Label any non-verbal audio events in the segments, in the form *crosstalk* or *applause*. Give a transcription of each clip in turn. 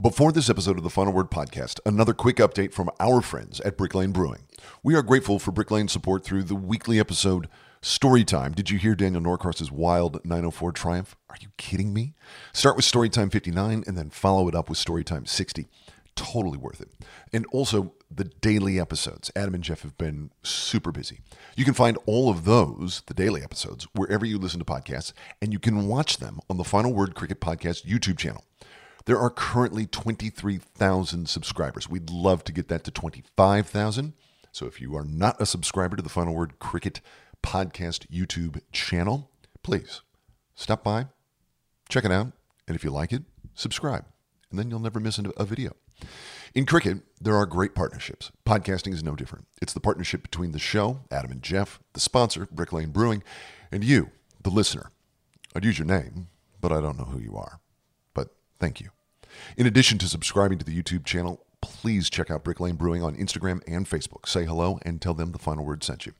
Before this episode of the Final Word podcast, another quick update from our friends at Brick Lane Brewing. We are grateful for Brick Lane's support through the weekly episode Storytime. Did you hear Daniel Norcross's wild 904 triumph? Are you kidding me? Start with Storytime 59 and then follow it up with Storytime 60. Totally worth it. And also the daily episodes. Adam and Geoff have been super busy. You can find all of those, the daily episodes, wherever you listen to podcasts, and you can watch them on the Final Word Cricket Podcast YouTube channel. There are currently 23,000 subscribers. We'd love to get that to 25,000. So if you are not a subscriber to the Final Word Cricket Podcast YouTube channel, please stop by, check it out, and if you like it, subscribe. And then you'll never miss a video. In cricket, there are great partnerships. Podcasting is no different. It's the partnership between the show, Adam and Geoff, the sponsor, Brick Lane Brewing, and you, the listener. I'd use your name, but I don't know who you are. But thank you. In addition to subscribing to the YouTube channel, please check out Brick Lane Brewing on Instagram and Facebook. Say hello and tell them the final word sent you.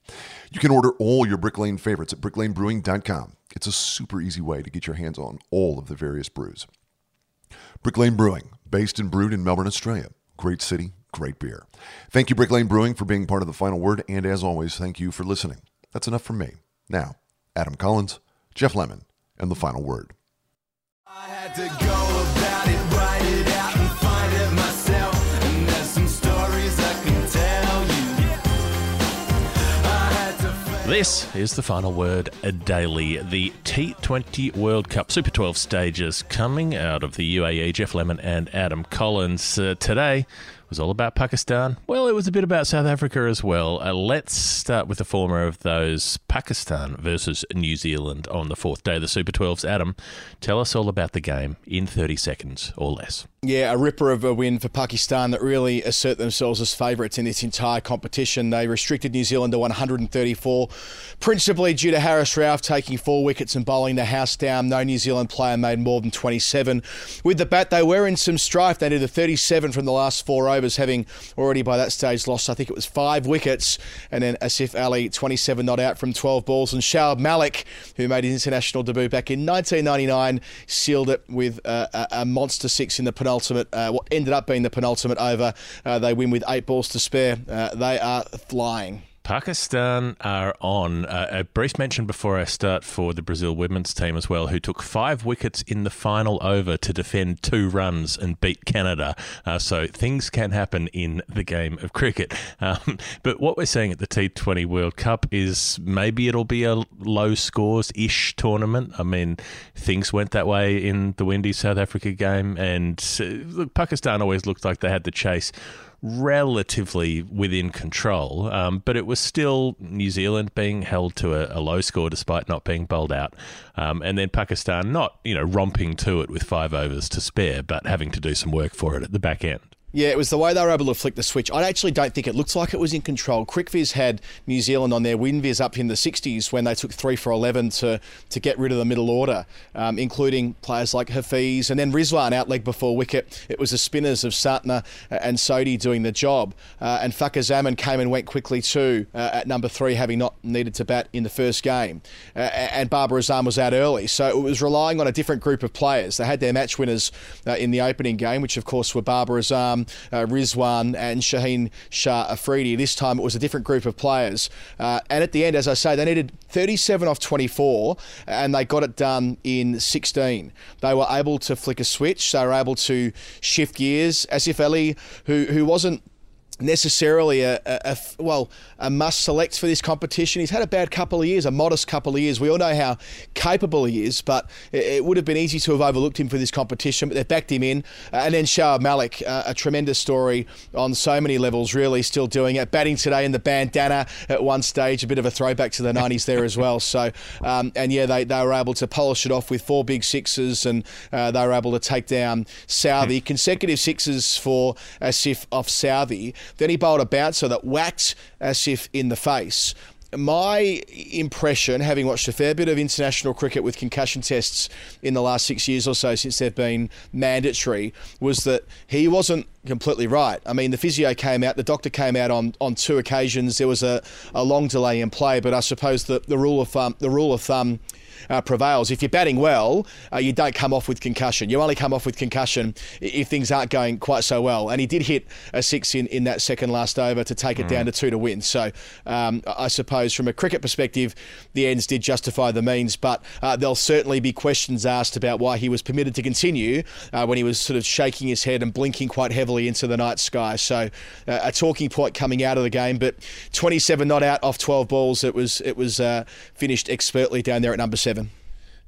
You can order all your Brick Lane favorites at bricklanebrewing.com. It's a super easy way to get your hands on all of the various brews. Brick Lane Brewing, based and brewed in Melbourne, Australia. Great city, great beer. Thank you, Brick Lane Brewing, for being part of the final word, and as always, thank you for listening. That's enough from me. Now, Adam Collins, Geoff Lemon, and the final word. This is the final word daily. The T20 World Cup Super 12 stages coming out of the UAE. Geoff Lemon and Adam Collins. Uh, today, was all about Pakistan. Well, it was a bit about South Africa as well. Uh, let's start with the former of those Pakistan versus New Zealand on the fourth day of the Super 12s. Adam, tell us all about the game in 30 seconds or less. Yeah, a ripper of a win for Pakistan that really assert themselves as favourites in this entire competition. They restricted New Zealand to 134, principally due to Haris Rauf taking four wickets and bowling the house down. No New Zealand player made more than 27. With the bat, they were in some strife. They did a 37 from the last four overs, having already by that stage lost, I think it was five wickets. And then Asif Ali, 27 not out from 12 balls. And Shoaib Malik, who made his international debut back in 1999, sealed it with a, a monster six in the penultimate, uh, what ended up being the penultimate over. Uh, they win with eight balls to spare. Uh, they are flying. Pakistan are on. Uh, a brief mention before I start for the Brazil women's team as well, who took five wickets in the final over to defend two runs and beat Canada. Uh, so things can happen in the game of cricket. *laughs* Um, but what we're seeing at the T20 World Cup is maybe it'll be a low scores ish tournament. I mean, things went that way in the windy South Africa game, and uh, Pakistan always looked like they had the chase relatively within control, um, but it was still New Zealand being held to a, a low score despite not being bowled out, um, and then Pakistan not you know romping to it with five overs to spare, but having to do some work for it at the back end. Yeah, it was the way they were able to flick the switch. I actually don't think it looks like it was in control. CricViz had New Zealand on their win viz up in the 60s when they took three for 11 to, to get rid of the middle order, um, including players like Hafeez and then Rizwan out leg before wicket. It was the spinners of Santner and Sodhi doing the job. Uh, and Fakhar Zaman came and went quickly too uh, at number three, having not needed to bat in the first game. Uh, and Babar Azam was out early. So it was relying on a different group of players. They had their match winners uh, in the opening game, which of course were Babar Azam. Uh, Rizwan and Shaheen Shah Afridi. This time it was a different group of players. Uh, and at the end, as I say, they needed 37 off 24 and they got it done in 16. They were able to flick a switch. They were able to shift gears. Asif Ali, who, who wasn't necessarily a, a, a, well a must select for this competition. He's had a bad couple of years, a modest couple of years. We all know how capable he is, but it, it would have been easy to have overlooked him for this competition. But they've backed him in, uh, and then Shoaib Malik, uh, a tremendous story on so many levels. Really, still doing it. Batting today in the bandana at one stage, a bit of a throwback to the '90s there as well. So, um, and yeah, they, they were able to polish it off with four big sixes, and uh, they were able to take down Southee. Consecutive sixes for Asif off Southee. Then he bowled a bouncer that whacked Asif in the face. My impression, having watched a fair bit of international cricket with concussion tests in the last six years or so since they've been mandatory, was that he wasn't completely right. I mean, the physio came out, the doctor came out on, on two occasions. There was a, a long delay in play, but I suppose the, the rule of thumb, the rule of thumb uh, prevails. If you're batting well, uh, you don't come off with concussion. You only come off with concussion if things aren't going quite so well. And he did hit a six in, in that second last over to take it mm. down to two to win. So um, I suppose from a cricket perspective, the ends did justify the means, but uh, there'll certainly be questions asked about why he was permitted to continue uh, when he was sort of shaking his head and blinking quite heavily into the night sky. So uh, a talking point coming out of the game, but 27 not out off 12 balls. It was it was uh, finished expertly down there at number seven seven.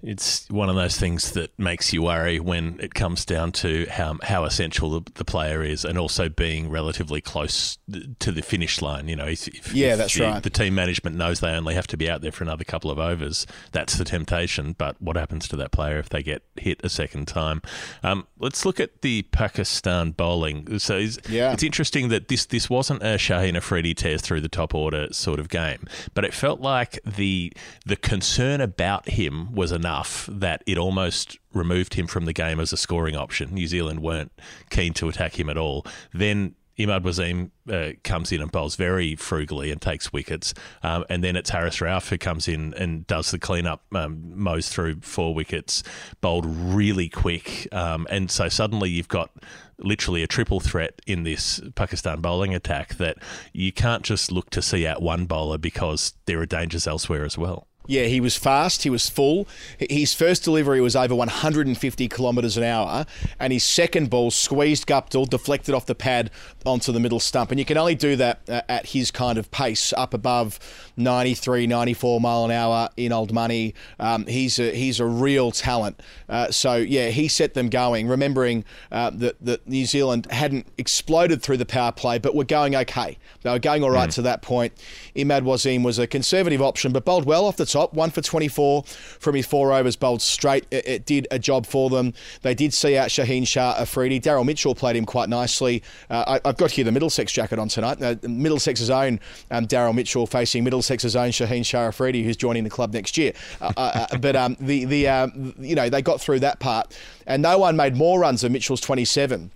It's one of those things that makes you worry when it comes down to how how essential the, the player is, and also being relatively close to the finish line. You know, if, if, yeah, if that's the, right. The team management knows they only have to be out there for another couple of overs. That's the temptation. But what happens to that player if they get hit a second time? Um, let's look at the Pakistan bowling. So it's, yeah. it's interesting that this this wasn't a Shaheen Afridi tears through the top order sort of game, but it felt like the the concern about him was enough enough that it almost removed him from the game as a scoring option. New Zealand weren't keen to attack him at all. Then Imad Wasim uh, comes in and bowls very frugally and takes wickets. Um, and then it's Haris Rauf who comes in and does the cleanup, um, mows through four wickets, bowled really quick. Um, and so suddenly you've got literally a triple threat in this Pakistan bowling attack that you can't just look to see out one bowler because there are dangers elsewhere as well. Yeah, he was fast. He was full. His first delivery was over 150 kilometres an hour, and his second ball squeezed Guptill, deflected off the pad onto the middle stump. And you can only do that uh, at his kind of pace, up above 93, 94 mile an hour in old money. Um, he's a, he's a real talent. Uh, so yeah, he set them going. Remembering uh, that that New Zealand hadn't exploded through the power play, but were going okay. They were going all right mm. to that point. Imad Wasim was a conservative option, but bowled well off the top top. One for 24 from his four overs, bowled straight. It, it did a job for them. They did see out Shaheen Shah Afridi. Daryl Mitchell played him quite nicely. Uh, I, have got here the Middlesex jacket on tonight. Uh, Middlesex's own um, Daryl Mitchell facing Middlesex's own Shaheen Shah Afridi, who's joining the club next year. Uh, uh, uh *laughs* but um, the the um, you know they got through that part, and no one made more runs than Mitchell's 27.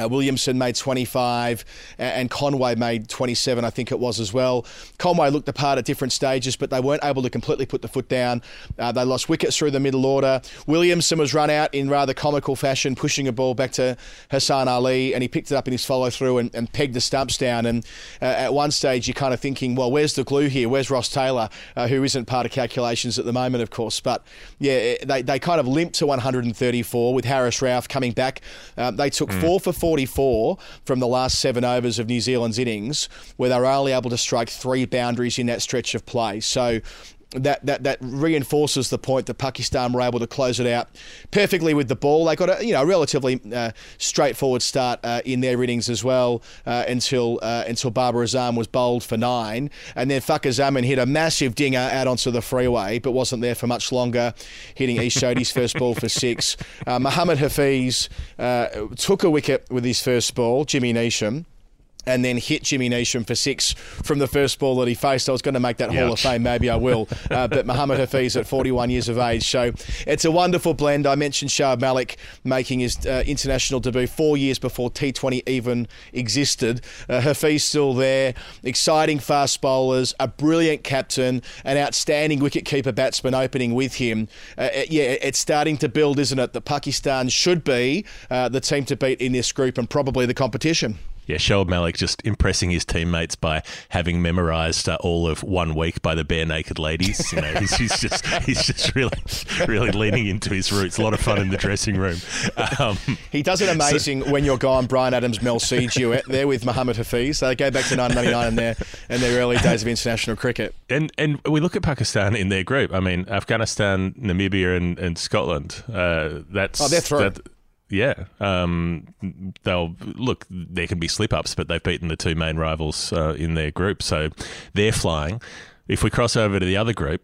Uh, Williamson made 25 and Conway made 27, I think it was as well. Conway looked apart at different stages, but they weren't able to completely put the foot down. Uh, they lost wickets through the middle order. Williamson was run out in rather comical fashion, pushing a ball back to Hassan Ali, and he picked it up in his follow through and, and, pegged the stumps down. And uh, at one stage, you're kind of thinking, well, where's the glue here? Where's Ross Taylor, uh, who isn't part of calculations at the moment, of course? But yeah, they, they kind of limped to 134 with Haris Rauf coming back. Um, they took mm. four for 44 from the last seven overs of New Zealand's innings, where they were only able to strike three boundaries in that stretch of play. So that, that that reinforces the point that Pakistan were able to close it out perfectly with the ball. They got a you know relatively uh, straightforward start uh, in their innings as well uh, until uh, until Babar Azam was bowled for nine, and then Fakhar Zaman hit a massive dinger out onto the freeway, but wasn't there for much longer, hitting Ish Sodhi's first ball for six. Uh, Mohammad Hafeez uh, took a wicket with his first ball, Jimmy Neesham. And then hit Jimmy Neesham for six from the first ball that he faced. I was going to make that Hall of Fame, maybe I will. Uh, *laughs* but Mohammad Hafeez at 41 years of age. So it's a wonderful blend. I mentioned Shah Malik making his uh, international debut four years before T20 even existed. Uh, Hafeez still there. Exciting fast bowlers, a brilliant captain, an outstanding wicketkeeper batsman opening with him. Uh, uh, yeah, it's starting to build, isn't it? That Pakistan should be uh, the team to beat in this group and probably the competition. Yeah, Shoaib Malik just impressing his teammates by having memorised uh, all of one week by the Barenaked Ladies. You know, he's, he's, just he's just really really leaning into his roots. A lot of fun in the dressing room. Um, he does it amazing so, when you're gone. Bryan Adams, Mel C duet there with Mohammad Hafeez. They go back to 1999 and their and their early days of international cricket. And and we look at Pakistan in their group. I mean, Afghanistan, Namibia, and, and Scotland. Uh, that's oh, they're through. That, yeah, um, they'll look. There can be slip ups, but they've beaten the two main rivals uh, in their group, so they're flying. If we cross over to the other group,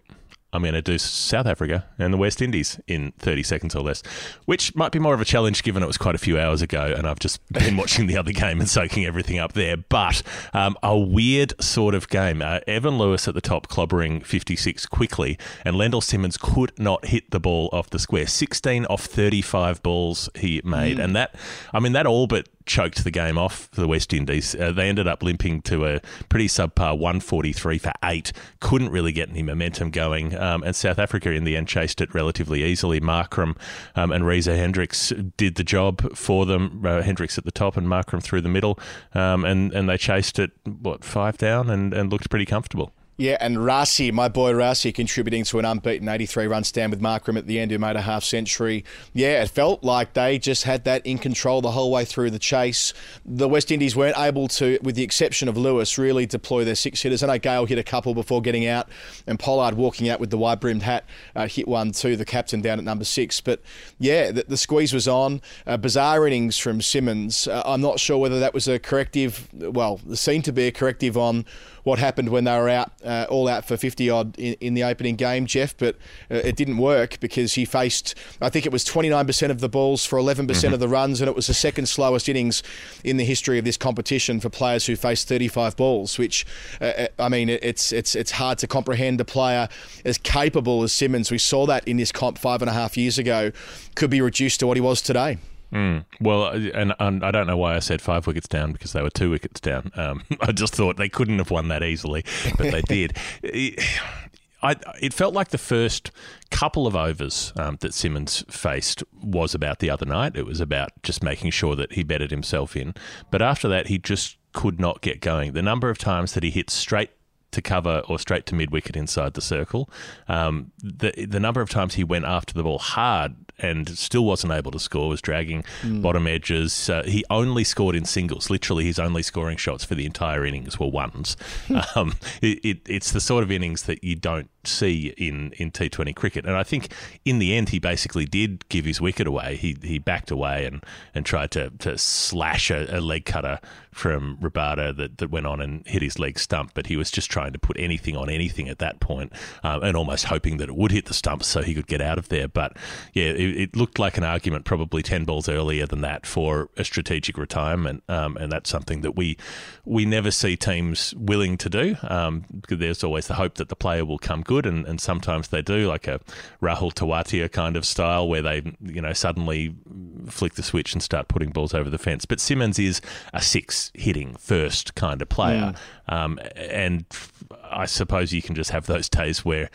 I'm going to do South Africa and the West Indies in 30 seconds or less, which might be more of a challenge given it was quite a few hours ago and I've just *laughs* been watching the other game and soaking everything up there. But um, a weird sort of game. Uh, Evin Lewis at the top clobbering 56 quickly, and Lendl Simmons could not hit the ball off the square. 16 off 35 balls he made. Mm. And that, I mean, that all but choked the game off for the West Indies. Uh, they ended up limping to a pretty subpar 143 for eight. Couldn't really get any momentum going. Um, and South Africa in the end chased it relatively easily. Markram um, and Reza Hendricks did the job for them. Uh, Hendricks at the top and Markram through the middle. Um, and, and they chased it, what, five down and, and looked pretty comfortable. Yeah, and Rassie, my boy Rassie, contributing to an unbeaten 83 run stand with Markram at the end, who made a half century. Yeah, it felt like they just had that in control the whole way through the chase. The West Indies weren't able to, with the exception of Lewis, really deploy their six hitters. I know Gayle hit a couple before getting out, and Pollard walking out with the wide brimmed hat uh, hit one too, the captain down at number six. But yeah, the, the squeeze was on. Uh, bizarre innings from Simmons. Uh, I'm not sure whether that was a corrective, well, seemed to be a corrective on what happened when they were out, uh, all out for 50 odd in, in the opening game, Jeff, but uh, it didn't work because he faced, I think it was 29% of the balls for 11% mm-hmm. of the runs, and it was the second slowest innings in the history of this competition for players who faced 35 balls, which, uh, uh I mean, it's, it's, it's hard to comprehend a player as capable as Simmons. We saw that in this comp five and a half years ago, could be reduced to what he was today. Mm. Well, and, and, I don't know why I said five wickets down because they were two wickets down. Um, *laughs* I just thought they couldn't have won that easily, but they did. *laughs* It, I, it felt like the first couple of overs um, that Simmons faced was about the other night. It was about just making sure that he bettered himself in. But after that, he just could not get going. The number of times that he hit straight to cover or straight to mid wicket inside the circle. Um, the the number of times he went after the ball hard and still wasn't able to score was dragging mm. bottom edges. Uh, he only scored in singles. Literally, his only scoring shots for the entire innings were ones. um, it, it, it's the sort of innings that you don't see in, in T20 cricket. And I think in the end, he basically did give his wicket away. He he backed away and, and tried to, to slash a, a leg cutter from Rabada that, that went on and hit his leg stump. But he was just trying to put anything on anything at that point, um, and almost hoping that it would hit the stump so he could get out of there. But yeah, it, it, looked like an argument probably 10 balls earlier than that for a strategic retirement. Um, and that's something that we, we never see teams willing to do. Um, there's always the hope that the player will come good good, and, and sometimes they do, like a Rahul Tewatia kind of style where they, you know, suddenly flick the switch and start putting balls over the fence. But Simmons is a six hitting first kind of player. Mm. Um, and I suppose you can just have those days where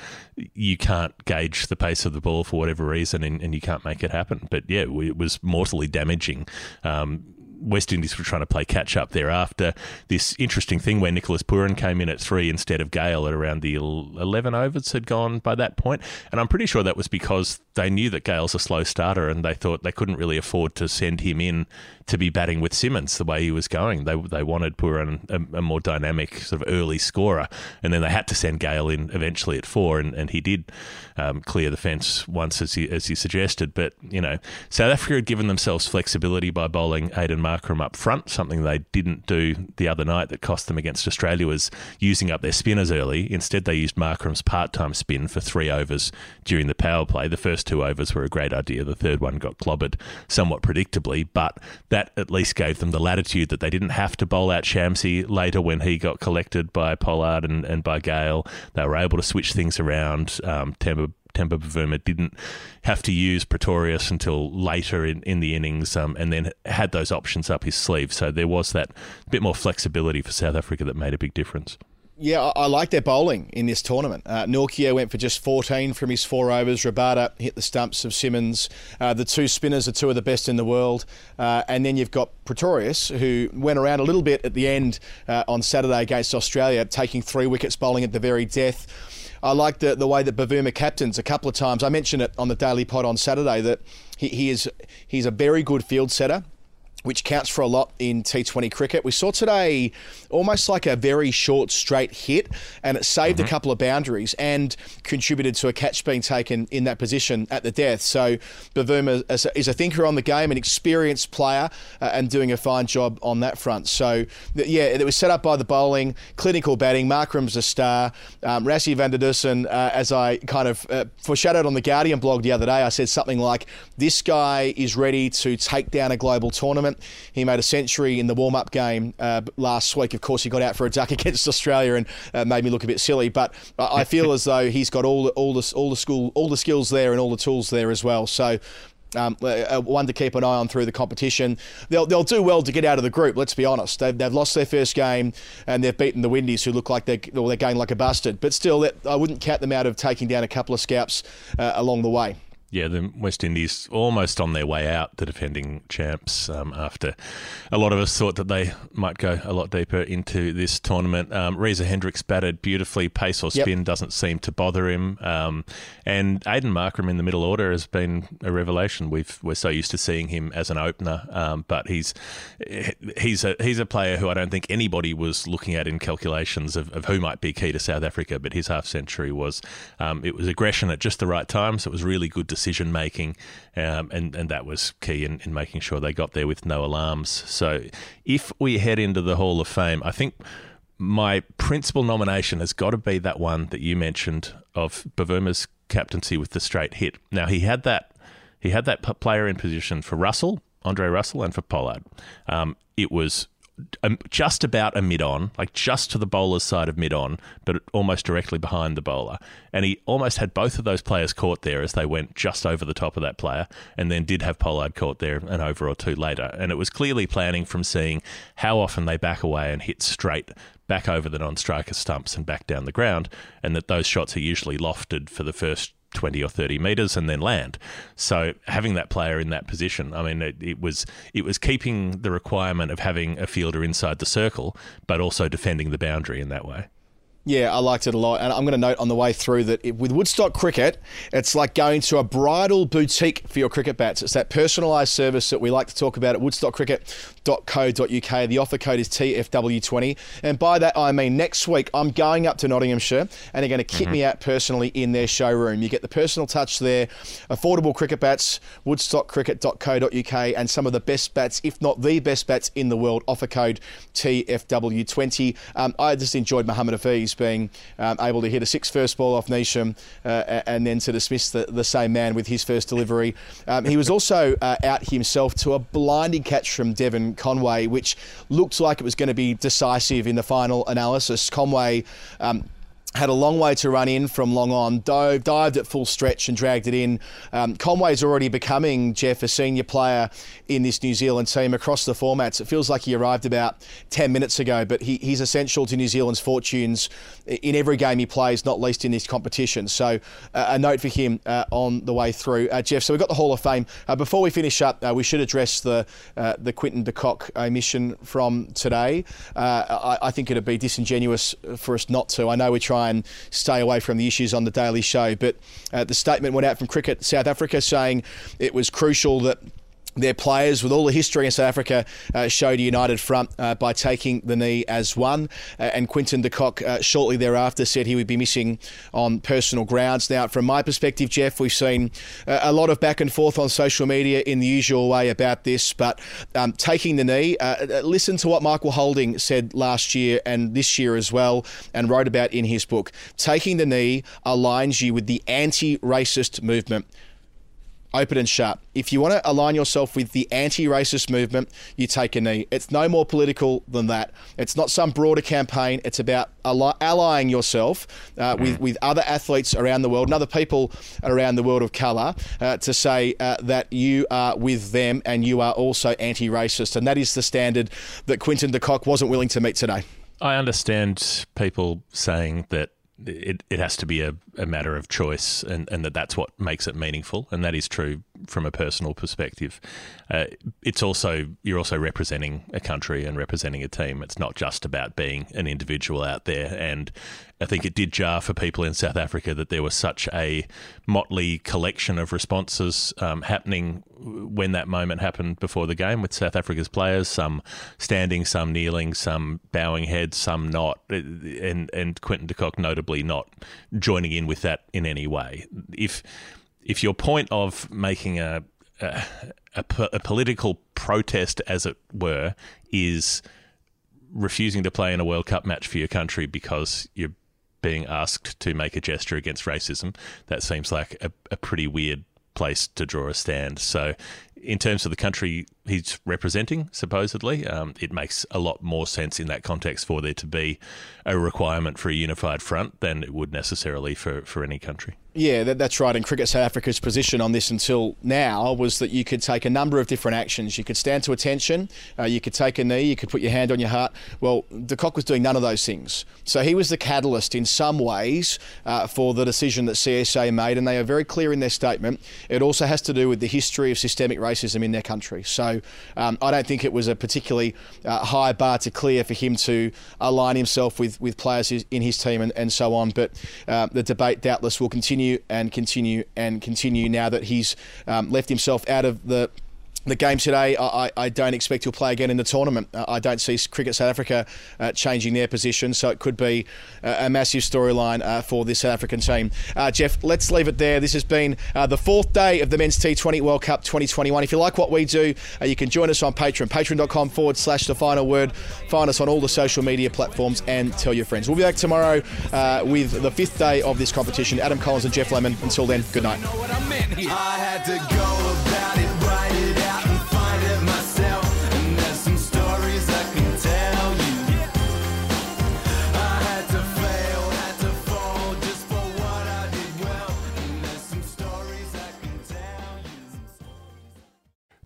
you can't gauge the pace of the ball for whatever reason and, and you can't make it happen. But yeah, it was mortally damaging. Um, West Indies were trying to play catch up thereafter. This interesting thing where Nicholas Pooran came in at three instead of Gayle at around the 11 overs had gone by that point. And I'm pretty sure that was because they knew that Gayle's a slow starter and they thought they couldn't really afford to send him in to be batting with Simmons the way he was going. They they wanted Pooran a, a more dynamic sort of early scorer, and then they had to send Gayle in eventually at four, and, and he did um, clear the fence once as he as he suggested. But you know, South Africa had given themselves flexibility by bowling Aiden Markram up front, something they didn't do the other night that cost them against Australia was using up their spinners early. Instead, they used Markram's part-time spin for three overs during the power play. The first two overs were a great idea. The third one got clobbered somewhat predictably, but that at least gave them the latitude that they didn't have to bowl out Shamsi later when he got collected by Pollard and, and by Gayle. They were able to switch things around. Um, Temba Temba Bavuma didn't have to use Pretorius until later in, in the innings um, and then had those options up his sleeve. So there was that bit more flexibility for South Africa that made a big difference. Yeah, I, like their bowling in this tournament. Uh, Nortje went for just 14 from his four overs. Rabada hit the stumps of Simmons. Uh, the two spinners are two of the best in the world. Uh, and then you've got Pretorius, who went around a little bit at the end uh, on Saturday against Australia, taking three wickets, bowling at the very death. I like the, the way that Bavuma captains a couple of times. I mentioned it on the Daily Pod on Saturday that he, he is he's a very good field setter which counts for a lot in T20 cricket. We saw today almost like a very short straight hit, and it saved mm-hmm. a couple of boundaries and contributed to a catch being taken in that position at the death. So Bavuma is a thinker on the game, an experienced player, uh, and doing a fine job on that front. So yeah, it was set up by the bowling, clinical batting. Markram's a star. Um, Rassie van der Dussen, uh, as I kind of uh, foreshadowed on the Guardian blog the other day, I said something like, "This guy is ready to take down a global tournament." He made a century in the warm up game uh, last week. Of course, he got out for a duck *laughs* against Australia and uh, made me look a bit silly. But I feel as though he's got all the, all the all the school all the skills there and all the tools there as well. So. Um, uh, one to keep an eye on through the competition. They'll, they'll do well to get out of the group. Let's be honest. They've, they've lost their first game and they've beaten the Windies, who look like they're well, they're going like a bastard. But still, I wouldn't count them out of taking down a couple of scalps uh, along the way. Yeah, the West Indies almost on their way out, the defending champs, um, after a lot of us thought that they might go a lot deeper into this tournament. Um, Reza Hendricks batted beautifully. Pace or spin yep. doesn't seem to bother him. Um, and Aiden Markram in the middle order has been a revelation. We've, we're so used to seeing him as an opener, um, but he's he's a, he's a player who I don't think anybody was looking at in calculations of, of who might be key to South Africa, but his half century was, um, it was aggression at just the right time, so it was really good to decision making, um, and and that was key in, in making sure they got there with no alarms. So if we head into the Hall of Fame, I think my principal nomination has got to be that one that you mentioned of Bavuma's captaincy with the straight hit. Now he had that he had that player in position for Russell, Andre Russell, and for Pollard. Um, it was Um, just about a mid on, like just to the bowler's side of mid on, but almost directly behind the bowler. And he almost had both of those players caught there as they went just over the top of that player, and then did have Pollard caught there an over or two later. And it was clearly planning from seeing how often they back away and hit straight back over the non striker stumps and back down the ground, and that those shots are usually lofted for the first 20 or 30 meters and then land. So having that player in that position, I mean, it, it, was it was keeping the requirement of having a fielder inside the circle, but also defending the boundary in that way. Yeah, I liked it a lot. And I'm going to note on the way through that it, with Woodstock Cricket, it's like going to a bridal boutique for your cricket bats. It's that personalised service that we like to talk about at woodstockcricket.co.uk. The offer code is TFW20. And by that, I mean next week, I'm going up to Nottinghamshire and they're going to kit mm-hmm. me out personally in their showroom. You get the personal touch there, affordable cricket bats, woodstockcricket.co.uk, and some of the best bats, if not the best bats in the world. Offer code TFW20. Um, I just enjoyed Mohammad Hafeez being um, able to hit a six first ball off Neesham uh, and then to dismiss the, the same man with his first delivery. Um, he was also uh, out himself to a blinding catch from Devon Conway, which looked like it was going to be decisive in the final analysis. Conway. Um, had a long way to run in from long on, dove, dived at full stretch and dragged it in. Um, Conway's already becoming, Geoff, a senior player in this New Zealand team across the formats. It feels like he arrived about 10 minutes ago, but he, he's essential to New Zealand's fortunes in every game he plays, not least in this competition. So uh, a note for him uh, on the way through. Uh, Geoff, so we've got the Hall of Fame. Uh, before we finish up, uh, we should address the uh, the Quinton de Kock omission from today. I, I think it'd be disingenuous for us not to. I know we're trying try and stay away from the issues on the Daily Show. But uh, the statement went out from Cricket South Africa saying it was crucial that their players with all the history in South Africa uh, showed a united front uh, by taking the knee as one. Uh, and Quinton de Kock uh, shortly thereafter said he would be missing on personal grounds. Now, from my perspective, Geoff, we've seen uh, a lot of back and forth on social media in the usual way about this, but um, taking the knee, uh, listen to what Michael Holding said last year and this year as well, and wrote about in his book. Taking the knee aligns you with the anti racist movement open and shut. If you want to align yourself with the anti racist movement, you take a knee. It's no more political than that. It's not some broader campaign. It's about allying yourself uh, mm. with, with other athletes around the world and other people around the world of colour uh, to say uh, that you are with them and you are also anti racist. And that is the standard that Quinton de Kock wasn't willing to meet today. I understand people saying that it, it has to be a, a matter of choice and, and that that's what makes it meaningful. And that is true from a personal perspective uh, it's also you're also representing a country and representing a team. It's not just about being an individual out there. And I think it did jar for people in South Africa that there was such a motley collection of responses um, happening when that moment happened before the game with South Africa's players, some standing, some kneeling, some bowing heads, some not, and and Quinton de Kock notably not joining in with that in any way. If if your point of making a a, a, a political protest, as it were, is refusing to play in a World Cup match for your country because you're being asked to make a gesture against racism, that seems like a, a pretty weird place to draw a stand. So, in terms of the country he's representing, supposedly, um, it makes a lot more sense in that context for there to be a requirement for a unified front than it would necessarily for, for any country. Yeah, that, that's right. And Cricket South Africa's position on this until now was that you could take a number of different actions. You could stand to attention, uh, you could take a knee, you could put your hand on your heart. Well, de Kock was doing none of those things. So he was the catalyst in some ways uh, for the decision that CSA made, and they are very clear in their statement. It also has to do with the history of systemic racism in their country. So um, I don't think it was a particularly uh, high bar to clear for him to align himself with, with players in his team and, and so on. But uh, the debate doubtless will continue and continue and continue now that he's um, left himself out of the the game today, I, I, don't expect he'll play again in the tournament. Uh, I don't see Cricket South Africa uh, changing their position, so it could be a, a massive storyline uh, for this South African team. Uh, Geoff, let's leave it there. This has been uh, the fourth day of the Men's T20 World Cup 2021. If you like what we do, uh, you can join us on Patreon, patreon.com forward slash the final word. Find us on all the social media platforms and tell your friends. We'll be back tomorrow with the fifth day of this competition. Adam Collins and Geoff Lemon. Until then, good night.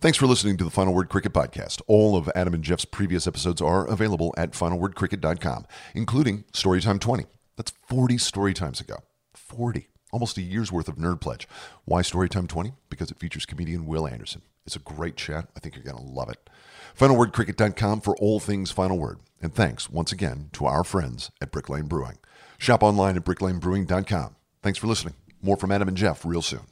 Thanks for listening to the Final Word Cricket Podcast. All of Adam and Geoff's previous episodes are available at finalwordcricket.com, including Storytime 20. That's 40 story times ago. 40. Almost a year's worth of Nerd Pledge. Why Storytime 20? Because it features comedian Will Anderson. It's a great chat. I think you're going to love it. Finalwordcricket.com for all things Final Word. And thanks once again to our friends at Brick Lane Brewing. Shop online at bricklanebrewing.com. Thanks for listening. More from Adam and Geoff real soon.